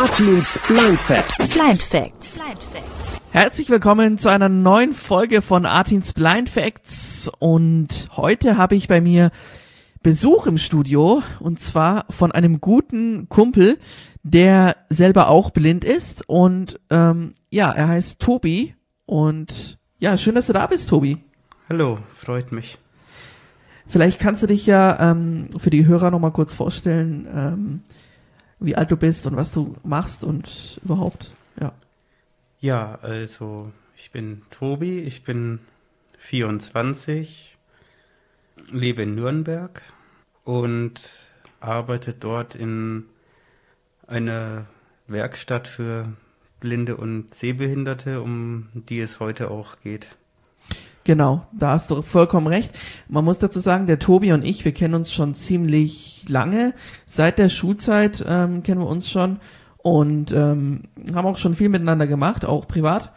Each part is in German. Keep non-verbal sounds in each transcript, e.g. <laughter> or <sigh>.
Artins Blind Facts. Blind Facts. Herzlich willkommen zu einer neuen Folge von Artins Blind Facts und heute habe ich bei mir Besuch im Studio und zwar von einem guten Kumpel, der selber auch blind ist und ähm, ja, er heißt Tobi und ja, schön, dass du da bist, Tobi. Hallo, freut mich. Vielleicht kannst du dich ja ähm, für die Hörer nochmal kurz vorstellen, ähm, wie alt du bist und was du machst und überhaupt, ja. Ja, also ich bin Tobi, ich bin 24, lebe in Nürnberg und arbeite dort in einer Werkstatt für Blinde und Sehbehinderte, um die es heute auch geht. Genau, da hast du vollkommen recht. Man muss dazu sagen, der Tobi und ich, wir kennen uns schon ziemlich lange. Seit der Schulzeit ähm, kennen wir uns schon und ähm, haben auch schon viel miteinander gemacht, auch privat.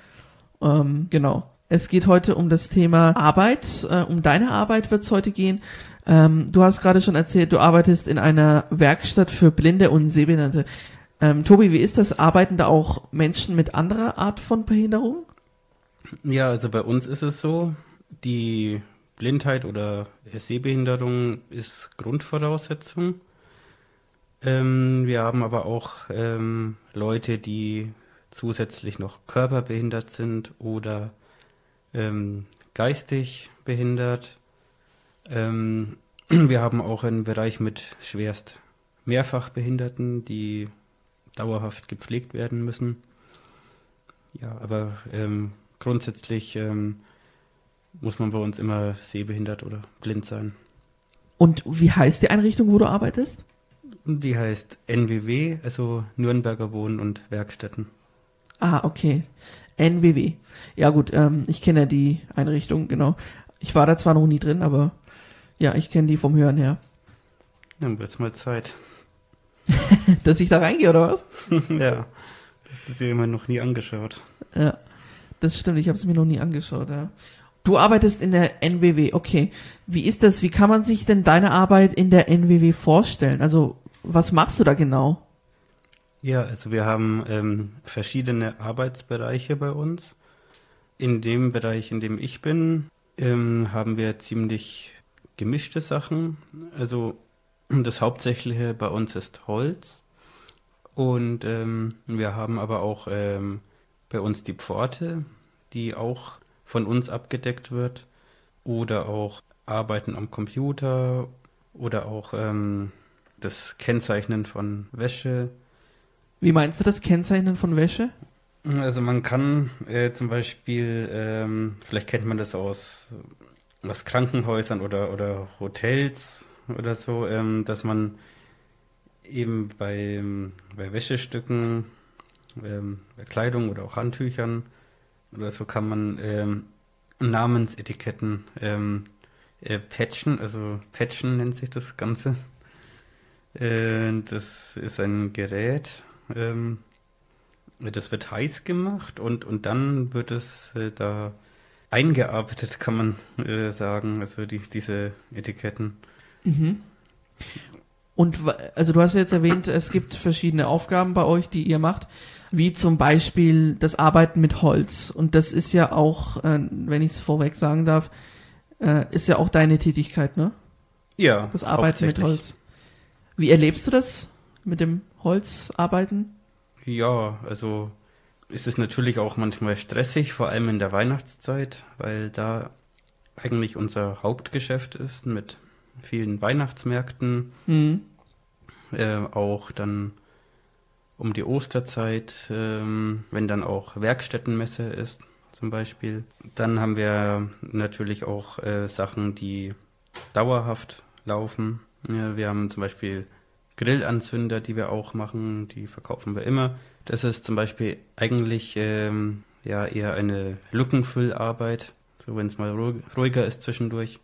Ähm, genau. Es geht heute um das Thema Arbeit. Äh, um deine Arbeit wird es heute gehen. Ähm, du hast gerade schon erzählt, du arbeitest in einer Werkstatt für Blinde und Sehbehinderte. Ähm, Tobi, wie ist das? Arbeiten da auch Menschen mit anderer Art von Behinderung? Ja, also bei uns ist es so, die Blindheit oder Sehbehinderung ist Grundvoraussetzung. Ähm, wir haben aber auch ähm, Leute, die zusätzlich noch körperbehindert sind oder ähm, geistig behindert. Ähm, <clears throat> wir haben auch einen Bereich mit schwerst Mehrfachbehinderten, die dauerhaft gepflegt werden müssen. Ja, aber ähm, grundsätzlich ähm, muss man bei uns immer sehbehindert oder blind sein. Und wie heißt die Einrichtung, wo du arbeitest? Die heißt NWW, also Nürnberger Wohnen und Werkstätten. Ah, okay. NWW. Ja gut, ähm, ich kenne ja die Einrichtung, genau. Ich war da zwar noch nie drin, aber ja, ich kenne die vom Hören her. Dann wird's mal Zeit. <laughs> Dass ich da reingehe, oder was? <laughs> ja, das ist dir immer noch nie angeschaut. Ja, das stimmt, ich habe es mir noch nie angeschaut, ja. Du arbeitest in der NWW, okay. Wie ist das, wie kann man sich denn deine Arbeit in der NWW vorstellen? Also, was machst du da genau? Ja, also wir haben ähm, verschiedene Arbeitsbereiche bei uns. In dem Bereich, in dem ich bin, ähm, haben wir ziemlich gemischte Sachen. Also das Hauptsächliche bei uns ist Holz. Und ähm, wir haben aber auch ähm, bei uns die Pforte, die auch von uns abgedeckt wird. Oder auch Arbeiten am Computer oder auch ähm, das Kennzeichnen von Wäsche. Wie meinst du das Kennzeichnen von Wäsche? Also man kann äh, zum Beispiel, ähm, vielleicht kennt man das aus, aus Krankenhäusern oder, oder Hotels oder so, ähm, dass man eben bei, bei Wäschestücken, ähm, Kleidung oder auch Handtüchern oder so kann man ähm, Namensetiketten ähm, äh, patchen, also patchen nennt sich das Ganze. Äh, das ist ein Gerät, ähm, das wird heiß gemacht und, und dann wird es äh, da eingearbeitet, kann man äh, sagen, also die, diese Etiketten. Mhm. Und also du hast jetzt erwähnt, es gibt verschiedene Aufgaben bei euch, die ihr macht, wie zum Beispiel das Arbeiten mit Holz. Und das ist ja auch, äh, wenn ich es vorweg sagen darf, äh, ist ja auch deine Tätigkeit, ne? Ja, Das Arbeiten mit. Holz. Wie erlebst du das mit dem Holzarbeiten? Ja, also ist es natürlich auch manchmal stressig, vor allem in der Weihnachtszeit, weil da eigentlich unser Hauptgeschäft ist mit vielen Weihnachtsmärkten, Mhm. äh, auch dann um die Osterzeit, ähm, wenn dann auch Werkstättenmesse ist zum Beispiel. Dann haben wir natürlich auch äh, Sachen, die dauerhaft laufen. Ja, wir haben zum Beispiel Grillanzünder, die wir auch machen, die verkaufen wir immer. Das ist zum Beispiel eigentlich ähm, ja eher eine Lückenfüllarbeit, so wenn es mal ruhig- ruhiger ist zwischendurch.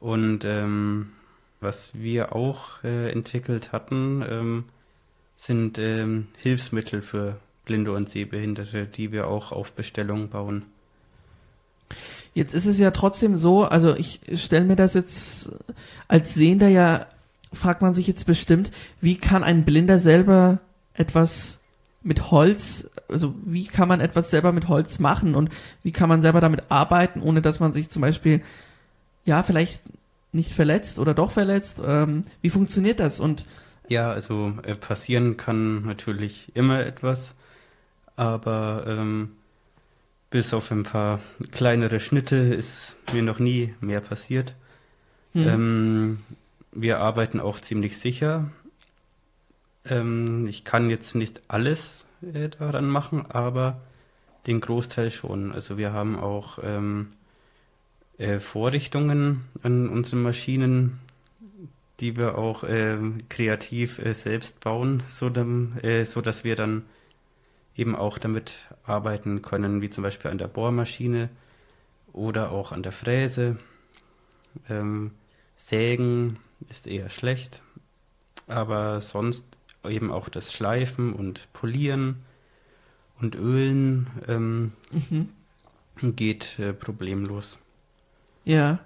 Und ähm, was wir auch äh, entwickelt hatten, ähm, sind ähm, Hilfsmittel für Blinde und Sehbehinderte, die wir auch auf Bestellung bauen. Jetzt ist es ja trotzdem so, also ich stelle mir das jetzt als Sehender ja, fragt man sich jetzt bestimmt, wie kann ein Blinder selber etwas mit Holz, also wie kann man etwas selber mit Holz machen und wie kann man selber damit arbeiten, ohne dass man sich zum Beispiel, ja, vielleicht nicht verletzt oder doch verletzt? Ähm, wie funktioniert das? Und Ja, also äh, passieren kann natürlich immer etwas, aber ähm, bis auf ein paar kleinere Schnitte ist mir noch nie mehr passiert. hm, Ähm, wir arbeiten auch ziemlich sicher. Ähm, ich kann jetzt nicht alles äh, daran machen, aber den Großteil schon. Also wir haben auch ähm, äh, Vorrichtungen an unseren Maschinen, die wir auch ähm, kreativ äh, selbst bauen, so, dann, äh, so dass wir dann eben auch damit arbeiten können, wie zum Beispiel an der Bohrmaschine oder auch an der Fräse. Ähm, Sägen ist eher schlecht, aber sonst eben auch das Schleifen und Polieren und Ölen ähm, mhm. geht äh, problemlos. Ja.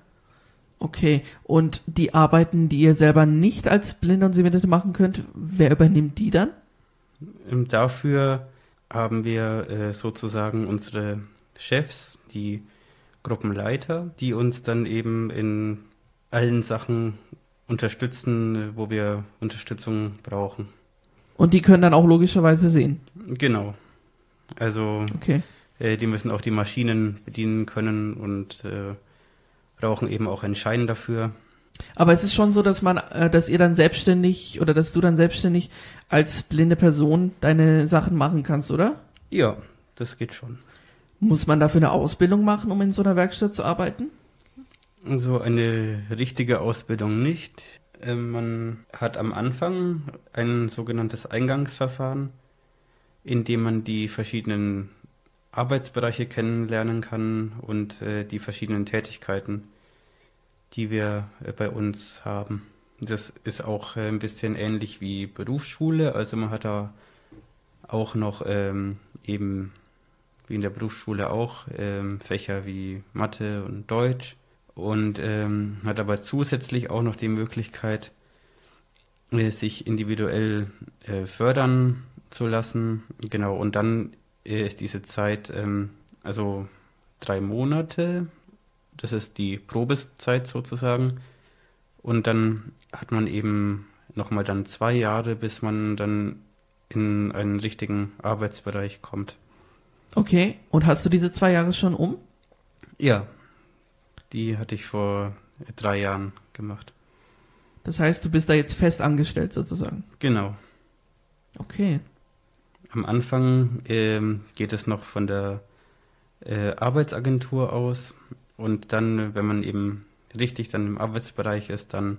Okay. Und die Arbeiten, die ihr selber nicht als Blinde und Sehbehinderte machen könnt, wer übernimmt die dann? Ähm, Dafür haben wir äh, sozusagen unsere Chefs, die Gruppenleiter, die uns dann eben in allen Sachen unterstützen, äh, wo wir Unterstützung brauchen. Und die können dann auch logischerweise sehen. Genau. Also Okay. äh, die müssen auch die Maschinen bedienen können und äh, brauchen eben auch einen Schein dafür. Aber es ist schon so, dass man, äh, dass ihr dann selbstständig oder dass du dann selbstständig als blinde Person deine Sachen machen kannst, oder? Ja, das geht schon. Muss man dafür eine Ausbildung machen, um in so einer Werkstatt zu arbeiten? So eine richtige Ausbildung nicht. Ähm, man hat am Anfang ein sogenanntes Eingangsverfahren, in dem man die verschiedenen Arbeitsbereiche kennenlernen kann und äh, die verschiedenen Tätigkeiten, die wir äh, bei uns haben. Das ist auch äh, ein bisschen ähnlich wie Berufsschule. Also man hat da auch noch ähm, eben wie in der Berufsschule auch ähm, Fächer wie Mathe und Deutsch und ähm, hat aber zusätzlich auch noch die Möglichkeit, äh, sich individuell äh, fördern zu lassen. Genau, und dann ist diese Zeit, ähm, also drei Monate, das ist die Probezeit sozusagen. Und dann hat man eben nochmal dann zwei Jahre, bis man dann in einen richtigen Arbeitsbereich kommt. Okay. Und hast du diese zwei Jahre schon um? Ja, die hatte ich vor drei Jahren gemacht. Das heißt, du bist da jetzt fest angestellt sozusagen. Genau. Okay. Am Anfang ähm, geht es noch von der äh, Arbeitsagentur aus und dann, wenn man eben richtig dann im Arbeitsbereich ist, dann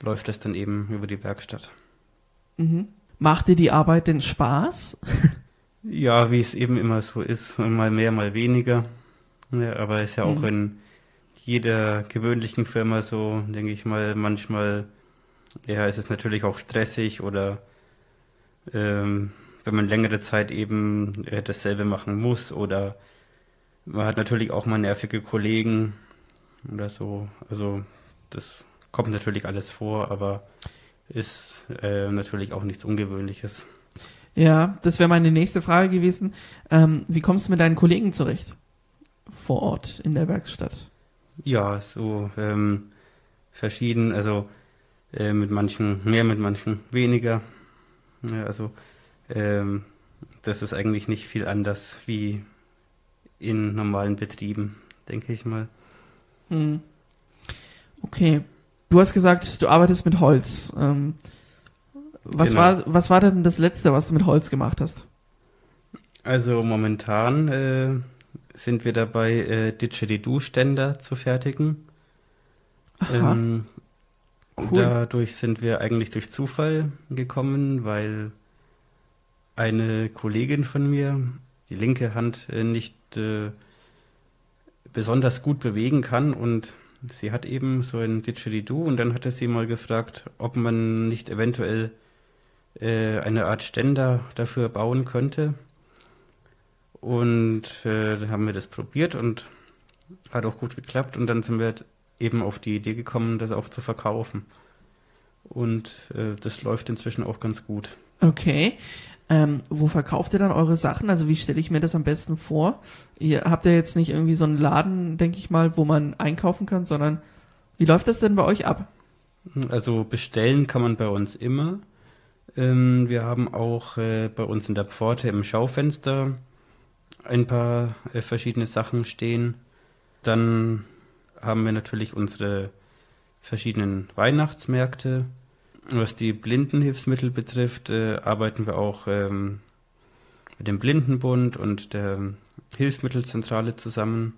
läuft es dann eben über die Werkstatt. Mhm. Macht dir die Arbeit denn Spaß? <laughs> Ja, wie es eben immer so ist, mal mehr, mal weniger. Ja, aber ist ja auch Mhm. in jeder gewöhnlichen Firma so, denke ich mal, manchmal, ja, ist es natürlich auch stressig oder ähm, wenn man längere Zeit eben äh, dasselbe machen muss oder man hat natürlich auch mal nervige Kollegen oder so. Also das kommt natürlich alles vor, aber ist äh, natürlich auch nichts Ungewöhnliches. Ja, das wäre meine nächste Frage gewesen. Ähm, wie kommst du mit deinen Kollegen zurecht? Vor Ort in der Werkstatt. Ja, so ähm, verschieden, also äh, mit manchen mehr, mit manchen weniger. Ja, also ähm, das ist eigentlich nicht viel anders wie in normalen Betrieben, denke ich mal. Hm. Okay. Du hast gesagt, du arbeitest mit Holz. Ähm, was, Genau. war, was war denn das Letzte, was du mit Holz gemacht hast? Also momentan äh, sind wir dabei, äh, Didgeridoo-Ständer zu fertigen. Aha, Ähm, cool. Dadurch sind wir eigentlich durch Zufall gekommen, weil eine Kollegin von mir die linke Hand äh, nicht äh, besonders gut bewegen kann und sie hat eben so ein Didgeridoo und dann hatte sie mal gefragt, ob man nicht eventuell äh, eine Art Ständer dafür bauen könnte. Und äh, dann haben wir das probiert und hat auch gut geklappt und dann sind wir eben auf die Idee gekommen, das auch zu verkaufen. Und äh, das läuft inzwischen auch ganz gut. Okay. Ähm, wo verkauft ihr dann eure Sachen? Also wie stelle ich mir das am besten vor? Ihr habt ja jetzt nicht irgendwie so einen Laden, denke ich mal, wo man einkaufen kann, sondern wie läuft das denn bei euch ab? Also bestellen kann man bei uns immer. Ähm, wir haben auch äh, bei uns in der Pforte im Schaufenster ein paar äh, verschiedene Sachen stehen. Dann haben wir natürlich unsere verschiedenen Weihnachtsmärkte. Was die Blindenhilfsmittel betrifft, äh, arbeiten wir auch ähm, mit dem Blindenbund und der Hilfsmittelzentrale zusammen,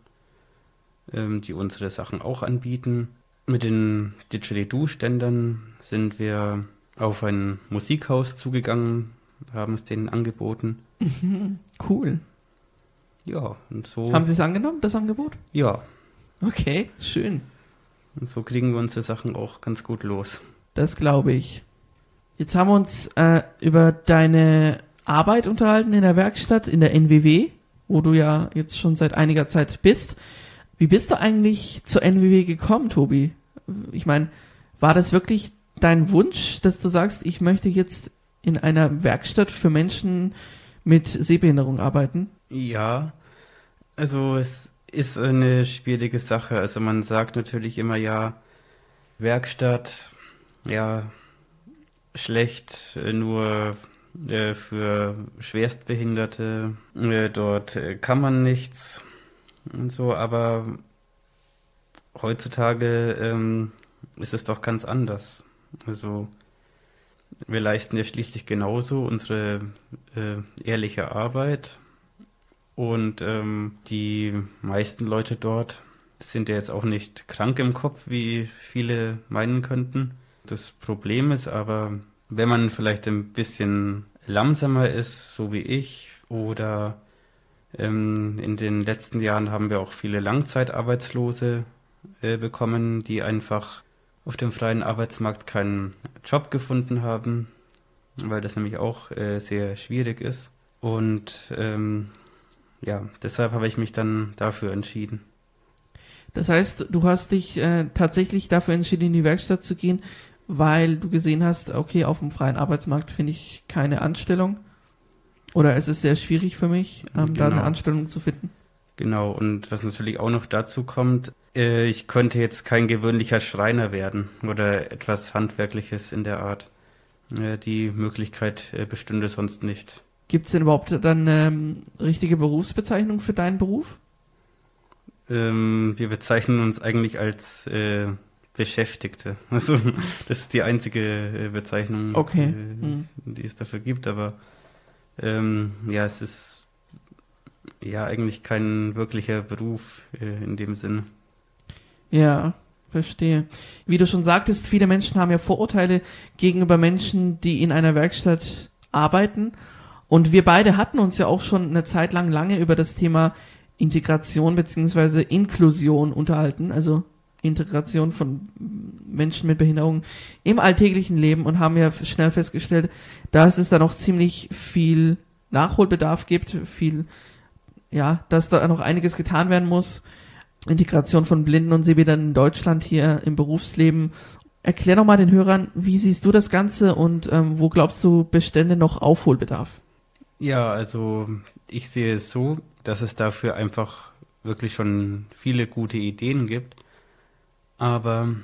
ähm, die unsere Sachen auch anbieten. Mit den Didgeridoo-Ständern sind wir auf ein Musikhaus zugegangen, haben es denen angeboten. <laughs> Cool. Ja, und so. Haben Sie es angenommen, das Angebot? Ja, Okay, schön. und so kriegen wir unsere Sachen auch ganz gut los. Das glaube ich. Jetzt haben wir uns äh, über deine Arbeit unterhalten in der Werkstatt, in der NWW, wo du ja jetzt schon seit einiger Zeit bist. Wie bist du eigentlich zur NWW gekommen, Tobi? Ich meine, war das wirklich dein Wunsch, dass du sagst, ich möchte jetzt in einer Werkstatt für Menschen mit Sehbehinderung arbeiten? Ja, also es ist eine schwierige Sache. Also man sagt natürlich immer, ja, Werkstatt, ja, schlecht, äh, nur äh, für Schwerstbehinderte, äh, dort äh, kann man nichts und so, aber heutzutage ähm, ist es doch ganz anders. Also wir leisten ja schließlich genauso unsere äh, ehrliche Arbeit und ähm, die meisten Leute dort sind ja jetzt auch nicht krank im Kopf, wie viele meinen könnten. Das Problem ist aber, wenn man vielleicht ein bisschen langsamer ist, so wie ich, oder ähm, in den letzten Jahren haben wir auch viele Langzeitarbeitslose äh, bekommen, die einfach auf dem freien Arbeitsmarkt keinen Job gefunden haben, weil das nämlich auch äh, sehr schwierig ist. Und ähm, ja, deshalb habe ich mich dann dafür entschieden. Das heißt, du hast dich äh, tatsächlich dafür entschieden, in die Werkstatt zu gehen, weil du gesehen hast, okay, auf dem freien Arbeitsmarkt finde ich keine Anstellung. Oder es ist sehr schwierig für mich, ähm, da eine Genau. Anstellung zu finden. Genau, und was natürlich auch noch dazu kommt, äh, ich könnte jetzt kein gewöhnlicher Schreiner werden oder etwas Handwerkliches in der Art. Äh, die Möglichkeit äh, bestünde sonst nicht. Gibt es denn überhaupt dann ähm, richtige Berufsbezeichnung für deinen Beruf? Ähm, wir bezeichnen uns eigentlich als äh, Beschäftigte. <laughs> Also das ist die einzige äh, Bezeichnung, Okay. äh, Hm. die es dafür gibt. Aber ähm, ja, es ist ja eigentlich kein wirklicher Beruf äh, in dem Sinn. Ja, verstehe. Wie du schon sagtest, viele Menschen haben ja Vorurteile gegenüber Menschen, die in einer Werkstatt arbeiten. Und wir beide hatten uns ja auch schon eine Zeit lang lange über das Thema Integration beziehungsweise Inklusion unterhalten, also Integration von Menschen mit Behinderung im alltäglichen Leben und haben ja schnell festgestellt, dass es da noch ziemlich viel Nachholbedarf gibt, viel, ja, dass da noch einiges getan werden muss. Integration von Blinden und Sehbehindern in Deutschland hier im Berufsleben. Erklär doch mal den Hörern, wie siehst du das Ganze und ähm, wo glaubst du Bestände noch Aufholbedarf? Ja, also ich sehe es so, dass es dafür einfach wirklich schon viele gute Ideen gibt. Aber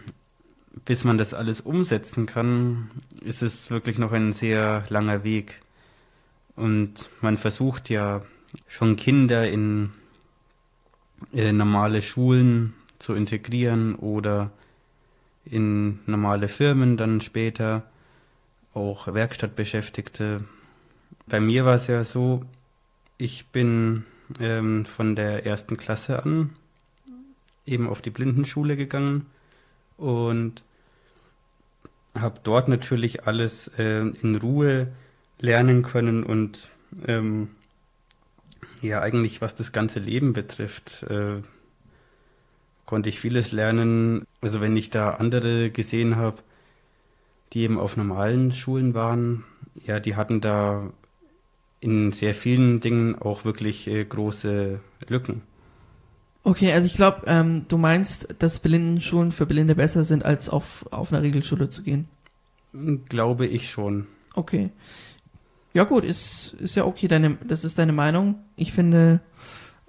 bis man das alles umsetzen kann, ist es wirklich noch ein sehr langer Weg. Und man versucht ja schon Kinder in äh, normale Schulen zu integrieren oder in normale Firmen dann später, auch Werkstattbeschäftigte. Bei mir war es ja so, ich bin ähm, von der ersten Klasse an eben auf die Blindenschule gegangen und habe dort natürlich alles äh, in Ruhe lernen können und ähm, ja eigentlich was das ganze Leben betrifft, äh, konnte ich vieles lernen. Also wenn ich da andere gesehen habe, die eben auf normalen Schulen waren, ja, die hatten da in sehr vielen Dingen auch wirklich äh, große Lücken. Okay, also ich glaube, ähm, du meinst, dass Blindenschulen für Blinde besser sind, als auf, auf einer Regelschule zu gehen. Glaube ich schon. Okay. Ja gut, ist, ist ja okay, deine, das ist deine Meinung. Ich finde,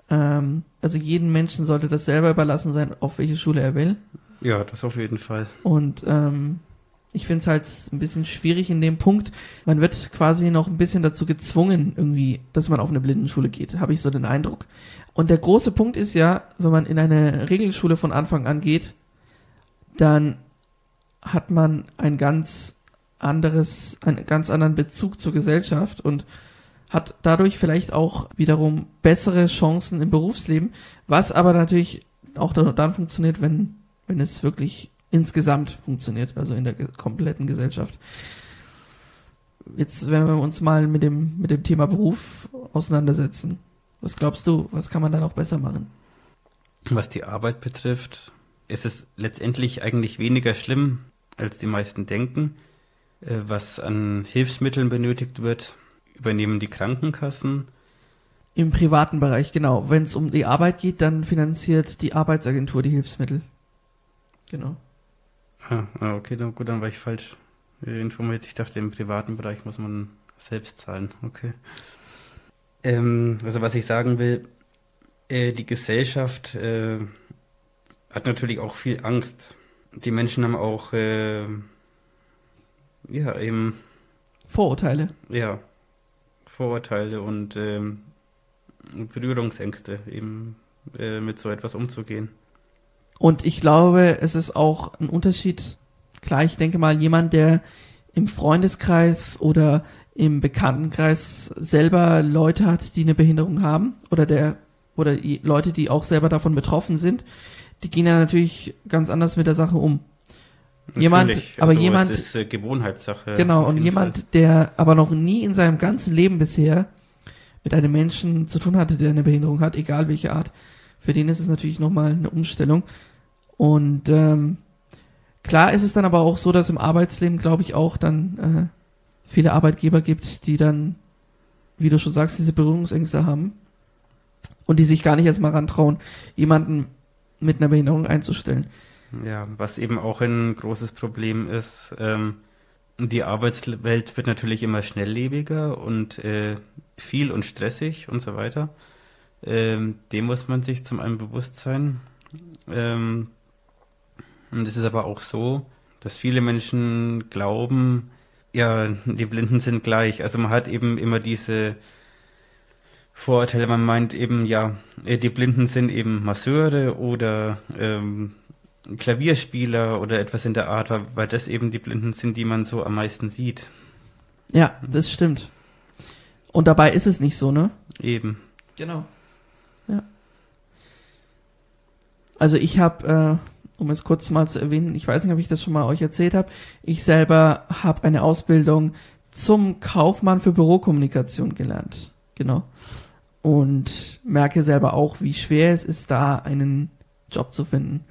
ähm, also jeden Menschen sollte das selber überlassen sein, auf welche Schule er will. Ja, das auf jeden Fall. Und ähm, ich finde es halt ein bisschen schwierig in dem Punkt. Man wird quasi noch ein bisschen dazu gezwungen, irgendwie, dass man auf eine Blindenschule geht, habe ich so den Eindruck. Und der große Punkt ist ja, wenn man in eine Regelschule von Anfang an geht, dann hat man ein ganz anderes, einen ganz anderen Bezug zur Gesellschaft und hat dadurch vielleicht auch wiederum bessere Chancen im Berufsleben, was aber natürlich auch dann funktioniert, wenn, wenn es wirklich insgesamt funktioniert, also in der kompletten Gesellschaft. Jetzt, wenn wir uns mal mit dem, mit dem Thema Beruf auseinandersetzen, was glaubst du, was kann man da noch besser machen? Was die Arbeit betrifft, ist es letztendlich eigentlich weniger schlimm, als die meisten denken. Äh, was an Hilfsmitteln benötigt wird, übernehmen die Krankenkassen. Im privaten Bereich, genau. Wenn es um die Arbeit geht, dann finanziert die Arbeitsagentur die Hilfsmittel. Genau. Ah, ah okay, dann, gut, dann war ich falsch informiert. Ich dachte, im privaten Bereich muss man selbst zahlen. Okay. Ähm, also was ich sagen will, äh, die Gesellschaft äh, hat natürlich auch viel Angst. Die Menschen haben auch äh, ja eben Vorurteile. Ja, Vorurteile und ähm, Berührungsängste, eben äh, mit so etwas umzugehen. Und ich glaube, es ist auch ein Unterschied. Klar, ich denke mal, jemand, der im Freundeskreis oder im Bekanntenkreis selber Leute hat, die eine Behinderung haben oder der oder die Leute, die auch selber davon betroffen sind, die gehen ja natürlich ganz anders mit der Sache um. Jemand, Natürlich. aber also jemand. Es ist äh, Gewohnheitssache. Genau, und jemand, Fall. der aber noch nie in seinem ganzen Leben bisher mit einem Menschen zu tun hatte, der eine Behinderung hat, egal welche Art, für den ist es natürlich nochmal eine Umstellung. Und ähm, klar ist es dann aber auch so, dass im Arbeitsleben, glaube ich, auch dann äh, viele Arbeitgeber gibt, die dann, wie du schon sagst, diese Berührungsängste haben und die sich gar nicht erstmal rantrauen, jemanden mit einer Behinderung einzustellen. Ja, was eben auch ein großes Problem ist, ähm, die Arbeitswelt wird natürlich immer schnelllebiger und äh, viel und stressig und so weiter. Ähm, dem muss man sich zum einen bewusst sein. Ähm, und es ist aber auch so, dass viele Menschen glauben, ja, die Blinden sind gleich. Also man hat eben immer diese Vorurteile, man meint eben, ja, äh, die Blinden sind eben Masseure oder ähm, Klavierspieler oder etwas in der Art, weil das eben die Blinden sind, die man so am meisten sieht. Ja, das stimmt. Und dabei ist es nicht so, ne? Eben. Genau. Ja. Also ich habe, äh, um es kurz mal zu erwähnen, ich weiß nicht, ob ich das schon mal euch erzählt habe, ich selber habe eine Ausbildung zum Kaufmann für Bürokommunikation gelernt. Genau. Und merke selber auch, wie schwer es ist, da einen Job zu finden.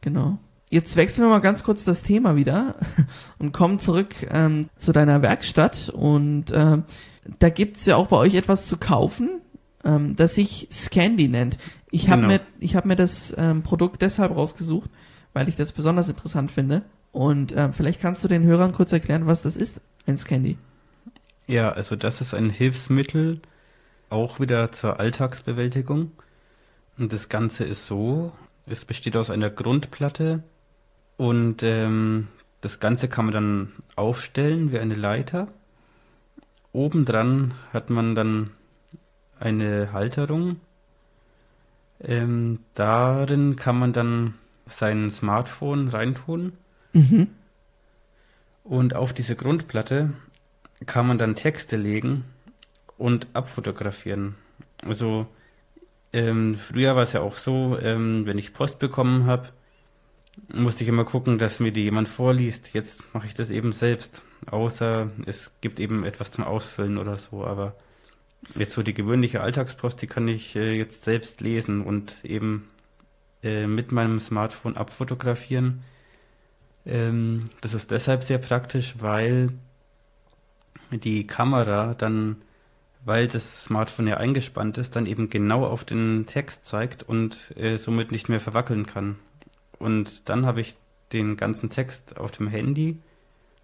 Genau. Jetzt wechseln wir mal ganz kurz das Thema wieder <laughs> und kommen zurück ähm, zu deiner Werkstatt. Und äh, da gibt's ja auch bei euch etwas zu kaufen, ähm, das sich Scandy nennt. Ich habe genau. mir, ich hab mir das ähm, Produkt deshalb rausgesucht, weil ich das besonders interessant finde. Und äh, vielleicht kannst du den Hörern kurz erklären, was das ist, ein Scandy. Ja, also das ist ein Hilfsmittel, auch wieder zur Alltagsbewältigung. Und das Ganze ist so, es besteht aus einer Grundplatte und ähm, das Ganze kann man dann aufstellen wie eine Leiter. Obendran hat man dann eine Halterung. Ähm, darin kann man dann sein Smartphone reintun. Mhm. Und auf diese Grundplatte kann man dann Texte legen und abfotografieren. Also ähm, früher war es ja auch so, ähm, wenn ich Post bekommen habe, musste ich immer gucken, dass mir die jemand vorliest. Jetzt mache ich das eben selbst. Außer es gibt eben etwas zum Ausfüllen oder so. Aber jetzt so die gewöhnliche Alltagspost, die kann ich äh, jetzt selbst lesen und eben äh, mit meinem Smartphone abfotografieren. Ähm, das ist deshalb sehr praktisch, weil die Kamera dann weil das Smartphone ja eingespannt ist, dann eben genau auf den Text zeigt und äh, somit nicht mehr verwackeln kann. Und dann habe ich den ganzen Text auf dem Handy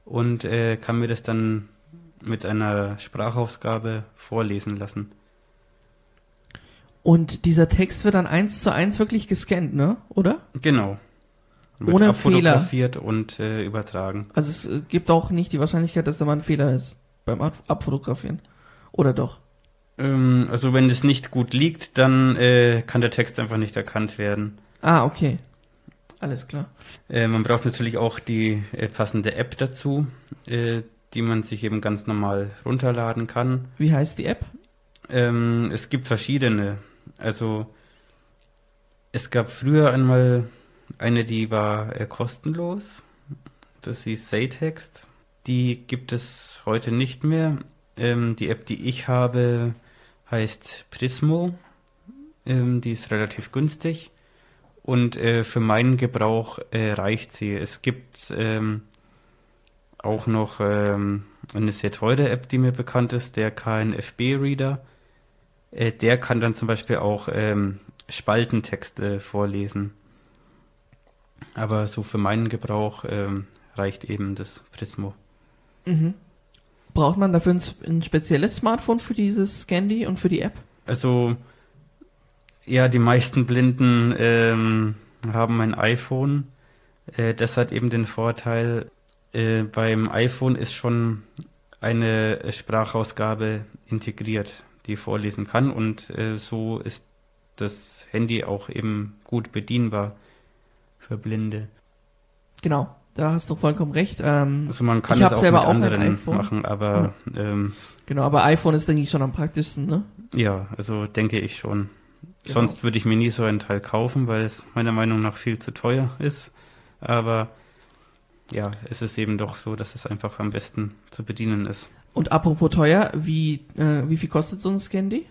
und äh, kann mir das dann mit einer Sprachausgabe vorlesen lassen. Und dieser Text wird dann eins zu eins wirklich gescannt, ne? Oder? Genau. Wird Ohne abfotografiert und äh, übertragen. Also es äh, gibt auch nicht die Wahrscheinlichkeit, dass da mal ein Fehler ist beim Ab Abfotografieren. Oder doch? Ähm, also wenn es nicht gut liegt, dann äh, kann der Text einfach nicht erkannt werden. Ah, okay. Alles klar. Äh, man braucht natürlich auch die äh, passende App dazu, äh, die man sich eben ganz normal runterladen kann. Wie heißt die App? Ähm, es gibt verschiedene. Also es gab früher einmal eine, die war äh, kostenlos. Das hieß Saytext. Die gibt es heute nicht mehr. Ähm, die App, die ich habe, heißt Prismo. Ähm, die ist relativ günstig. Und äh, für meinen Gebrauch äh, reicht sie. Es gibt ähm, auch noch ähm, eine sehr teure App, die mir bekannt ist, der KNFB-Reader. Äh, der kann dann zum Beispiel auch ähm, Spaltentexte vorlesen. Aber so für meinen Gebrauch ähm, reicht eben das Prismo. Mhm. Braucht man dafür ein, ein spezielles Smartphone für dieses Scandy und für die App? Also ja, die meisten Blinden ähm, haben ein iPhone. Äh, das hat eben den Vorteil, äh, beim iPhone ist schon eine Sprachausgabe integriert, die vorlesen kann und äh, so ist das Handy auch eben gut bedienbar für Blinde. Genau, da hast du vollkommen recht. Ähm, Also man kann Ich es auch selber mit auch anderen machen, aber ähm, genau, aber iPhone ist, denke ich, schon am praktischsten, ne? ja, also denke ich schon. Genau. Sonst würde ich mir nie so ein Teil kaufen, weil es meiner Meinung nach viel zu teuer ist. Aber ja, es ist eben doch so, dass es einfach am besten zu bedienen ist. Und apropos teuer, wie, äh, wie viel kostet so ein Scandy?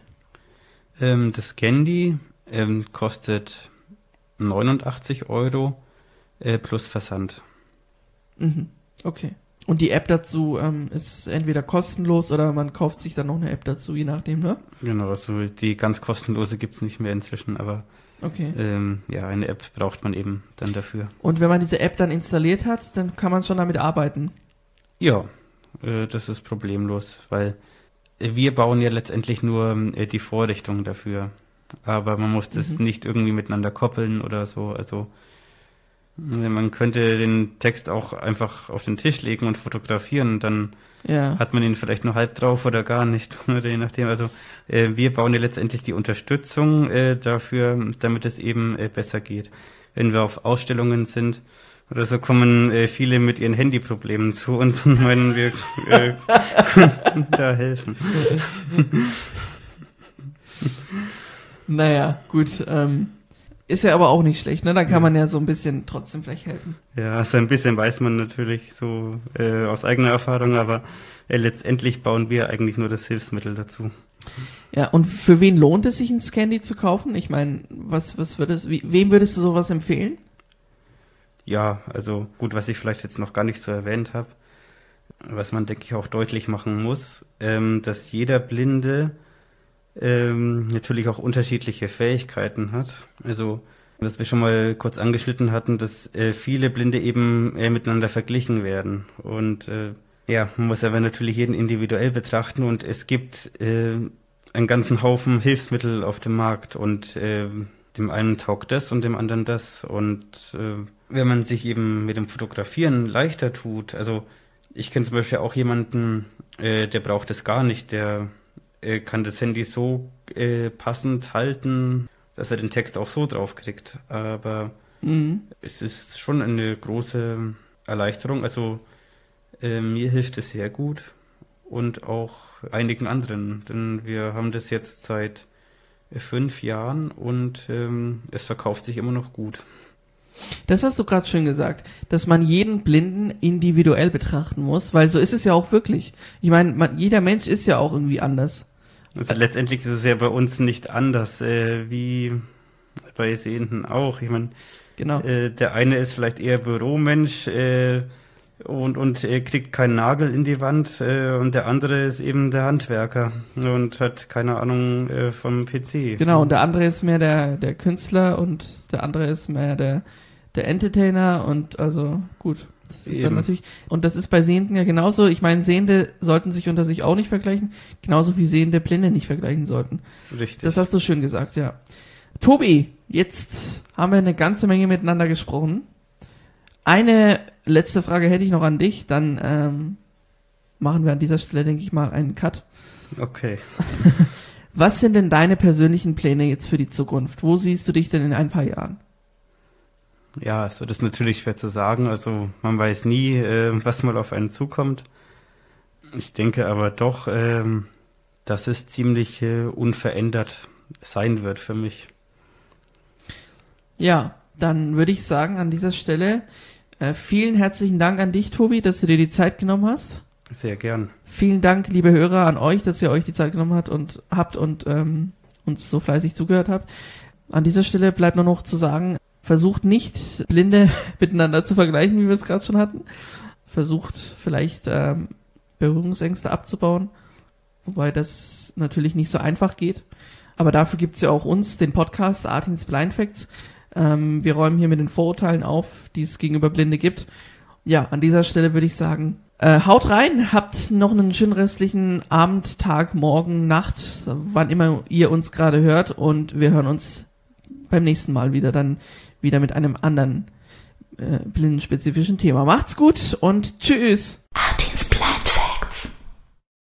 Ähm, das Candy ähm, kostet 89 Euro äh, plus Versand. Mhm. Okay. Und die App dazu ähm, ist entweder kostenlos oder man kauft sich dann noch eine App dazu, je nachdem, ne? Genau, also die ganz kostenlose gibt's nicht mehr inzwischen, aber Okay. ähm, ja, eine App braucht man eben dann dafür. Und wenn man diese App dann installiert hat, dann kann man schon damit arbeiten. Ja, äh, das ist problemlos, weil äh, wir bauen ja letztendlich nur äh, die Vorrichtung dafür. Aber man muss das Mhm. nicht irgendwie miteinander koppeln oder so. Also man könnte den Text auch einfach auf den Tisch legen und fotografieren. Dann Ja. hat man ihn vielleicht nur halb drauf oder gar nicht. <laughs> Oder je nachdem. Also äh, wir bauen ja letztendlich die Unterstützung äh, dafür, damit es eben äh, besser geht. Wenn wir auf Ausstellungen sind oder so, kommen äh, viele mit ihren Handyproblemen zu uns und meinen, wir äh, können <laughs> da helfen. <laughs> Naja, gut. Ähm, ist ja aber auch nicht schlecht, ne? Da kann man ja so ein bisschen trotzdem vielleicht helfen. Ja, so ein bisschen weiß man natürlich so äh, aus eigener Erfahrung, aber äh, letztendlich bauen wir eigentlich nur das Hilfsmittel dazu. Ja, und für wen lohnt es sich, ein Scandy zu kaufen? Ich meine, was, was würdest, wie, wem würdest du sowas empfehlen? Ja, also gut, was ich vielleicht jetzt noch gar nicht so erwähnt habe, was man, denke ich, auch deutlich machen muss, ähm, dass jeder Blinde ähm, natürlich auch unterschiedliche Fähigkeiten hat. Also, was wir schon mal kurz angeschnitten hatten, dass äh, viele Blinde eben äh, miteinander verglichen werden. Und äh, ja, man muss aber natürlich jeden individuell betrachten und es gibt äh, einen ganzen Haufen Hilfsmittel auf dem Markt und äh, dem einen taugt das und dem anderen das. Und äh, wenn man sich eben mit dem Fotografieren leichter tut, also ich kenne zum Beispiel auch jemanden, äh, der braucht es gar nicht, der äh, kann das Handy so äh, passend halten, dass er den Text auch so drauf kriegt. Aber Mhm. es ist schon eine große Erleichterung. Also äh, mir hilft es sehr gut und auch einigen anderen, denn wir haben das jetzt seit fünf Jahren und ähm, es verkauft sich immer noch gut. Das hast du gerade schön gesagt, dass man jeden Blinden individuell betrachten muss, weil so ist es ja auch wirklich. Ich meine, jeder Mensch ist ja auch irgendwie anders. Also letztendlich ist es ja bei uns nicht anders äh, wie bei Sehenden auch. Ich meine, Genau. äh, der eine ist vielleicht eher Büromensch äh, und, und äh, kriegt keinen Nagel in die Wand äh, und der andere ist eben der Handwerker und hat keine Ahnung äh, vom PC. Genau, und der andere ist mehr der, der Künstler und der andere ist mehr der, der Entertainer und also gut. Das ist Eben. dann natürlich, und das ist bei Sehenden ja genauso. Ich meine, Sehende sollten sich unter sich auch nicht vergleichen, genauso wie Sehende Blinde nicht vergleichen sollten. Richtig. Das hast du schön gesagt, ja. Tobi, jetzt haben wir eine ganze Menge miteinander gesprochen. Eine letzte Frage hätte ich noch an dich, dann ähm, machen wir an dieser Stelle, denke ich mal, einen Cut. Okay. <laughs> Was sind denn deine persönlichen Pläne jetzt für die Zukunft? Wo siehst du dich denn in ein paar Jahren? Ja, also das ist natürlich schwer zu sagen. Also man weiß nie, äh, was mal auf einen zukommt. Ich denke aber doch, äh, dass es ziemlich äh, unverändert sein wird für mich. Ja, dann würde ich sagen an dieser Stelle äh, vielen herzlichen Dank an dich, Tobi, dass du dir die Zeit genommen hast. Sehr gern. Vielen Dank, liebe Hörer, an euch, dass ihr euch die Zeit genommen habt und habt und ähm, uns so fleißig zugehört habt. An dieser Stelle bleibt nur noch zu sagen, versucht nicht Blinde <laughs> miteinander zu vergleichen, wie wir es gerade schon hatten. Versucht vielleicht ähm, Berührungsängste abzubauen, wobei das natürlich nicht so einfach geht. Aber dafür gibt's ja auch uns, den Podcast Artins Blind Facts. Ähm, wir räumen hier mit den Vorurteilen auf, die es gegenüber Blinde gibt. Ja, an dieser Stelle würde ich sagen, äh, haut rein, habt noch einen schönen restlichen Abend, Tag, Morgen, Nacht, wann immer ihr uns gerade hört und wir hören uns beim nächsten Mal wieder dann wieder mit einem anderen äh, blindenspezifischen Thema. Macht's gut und tschüss.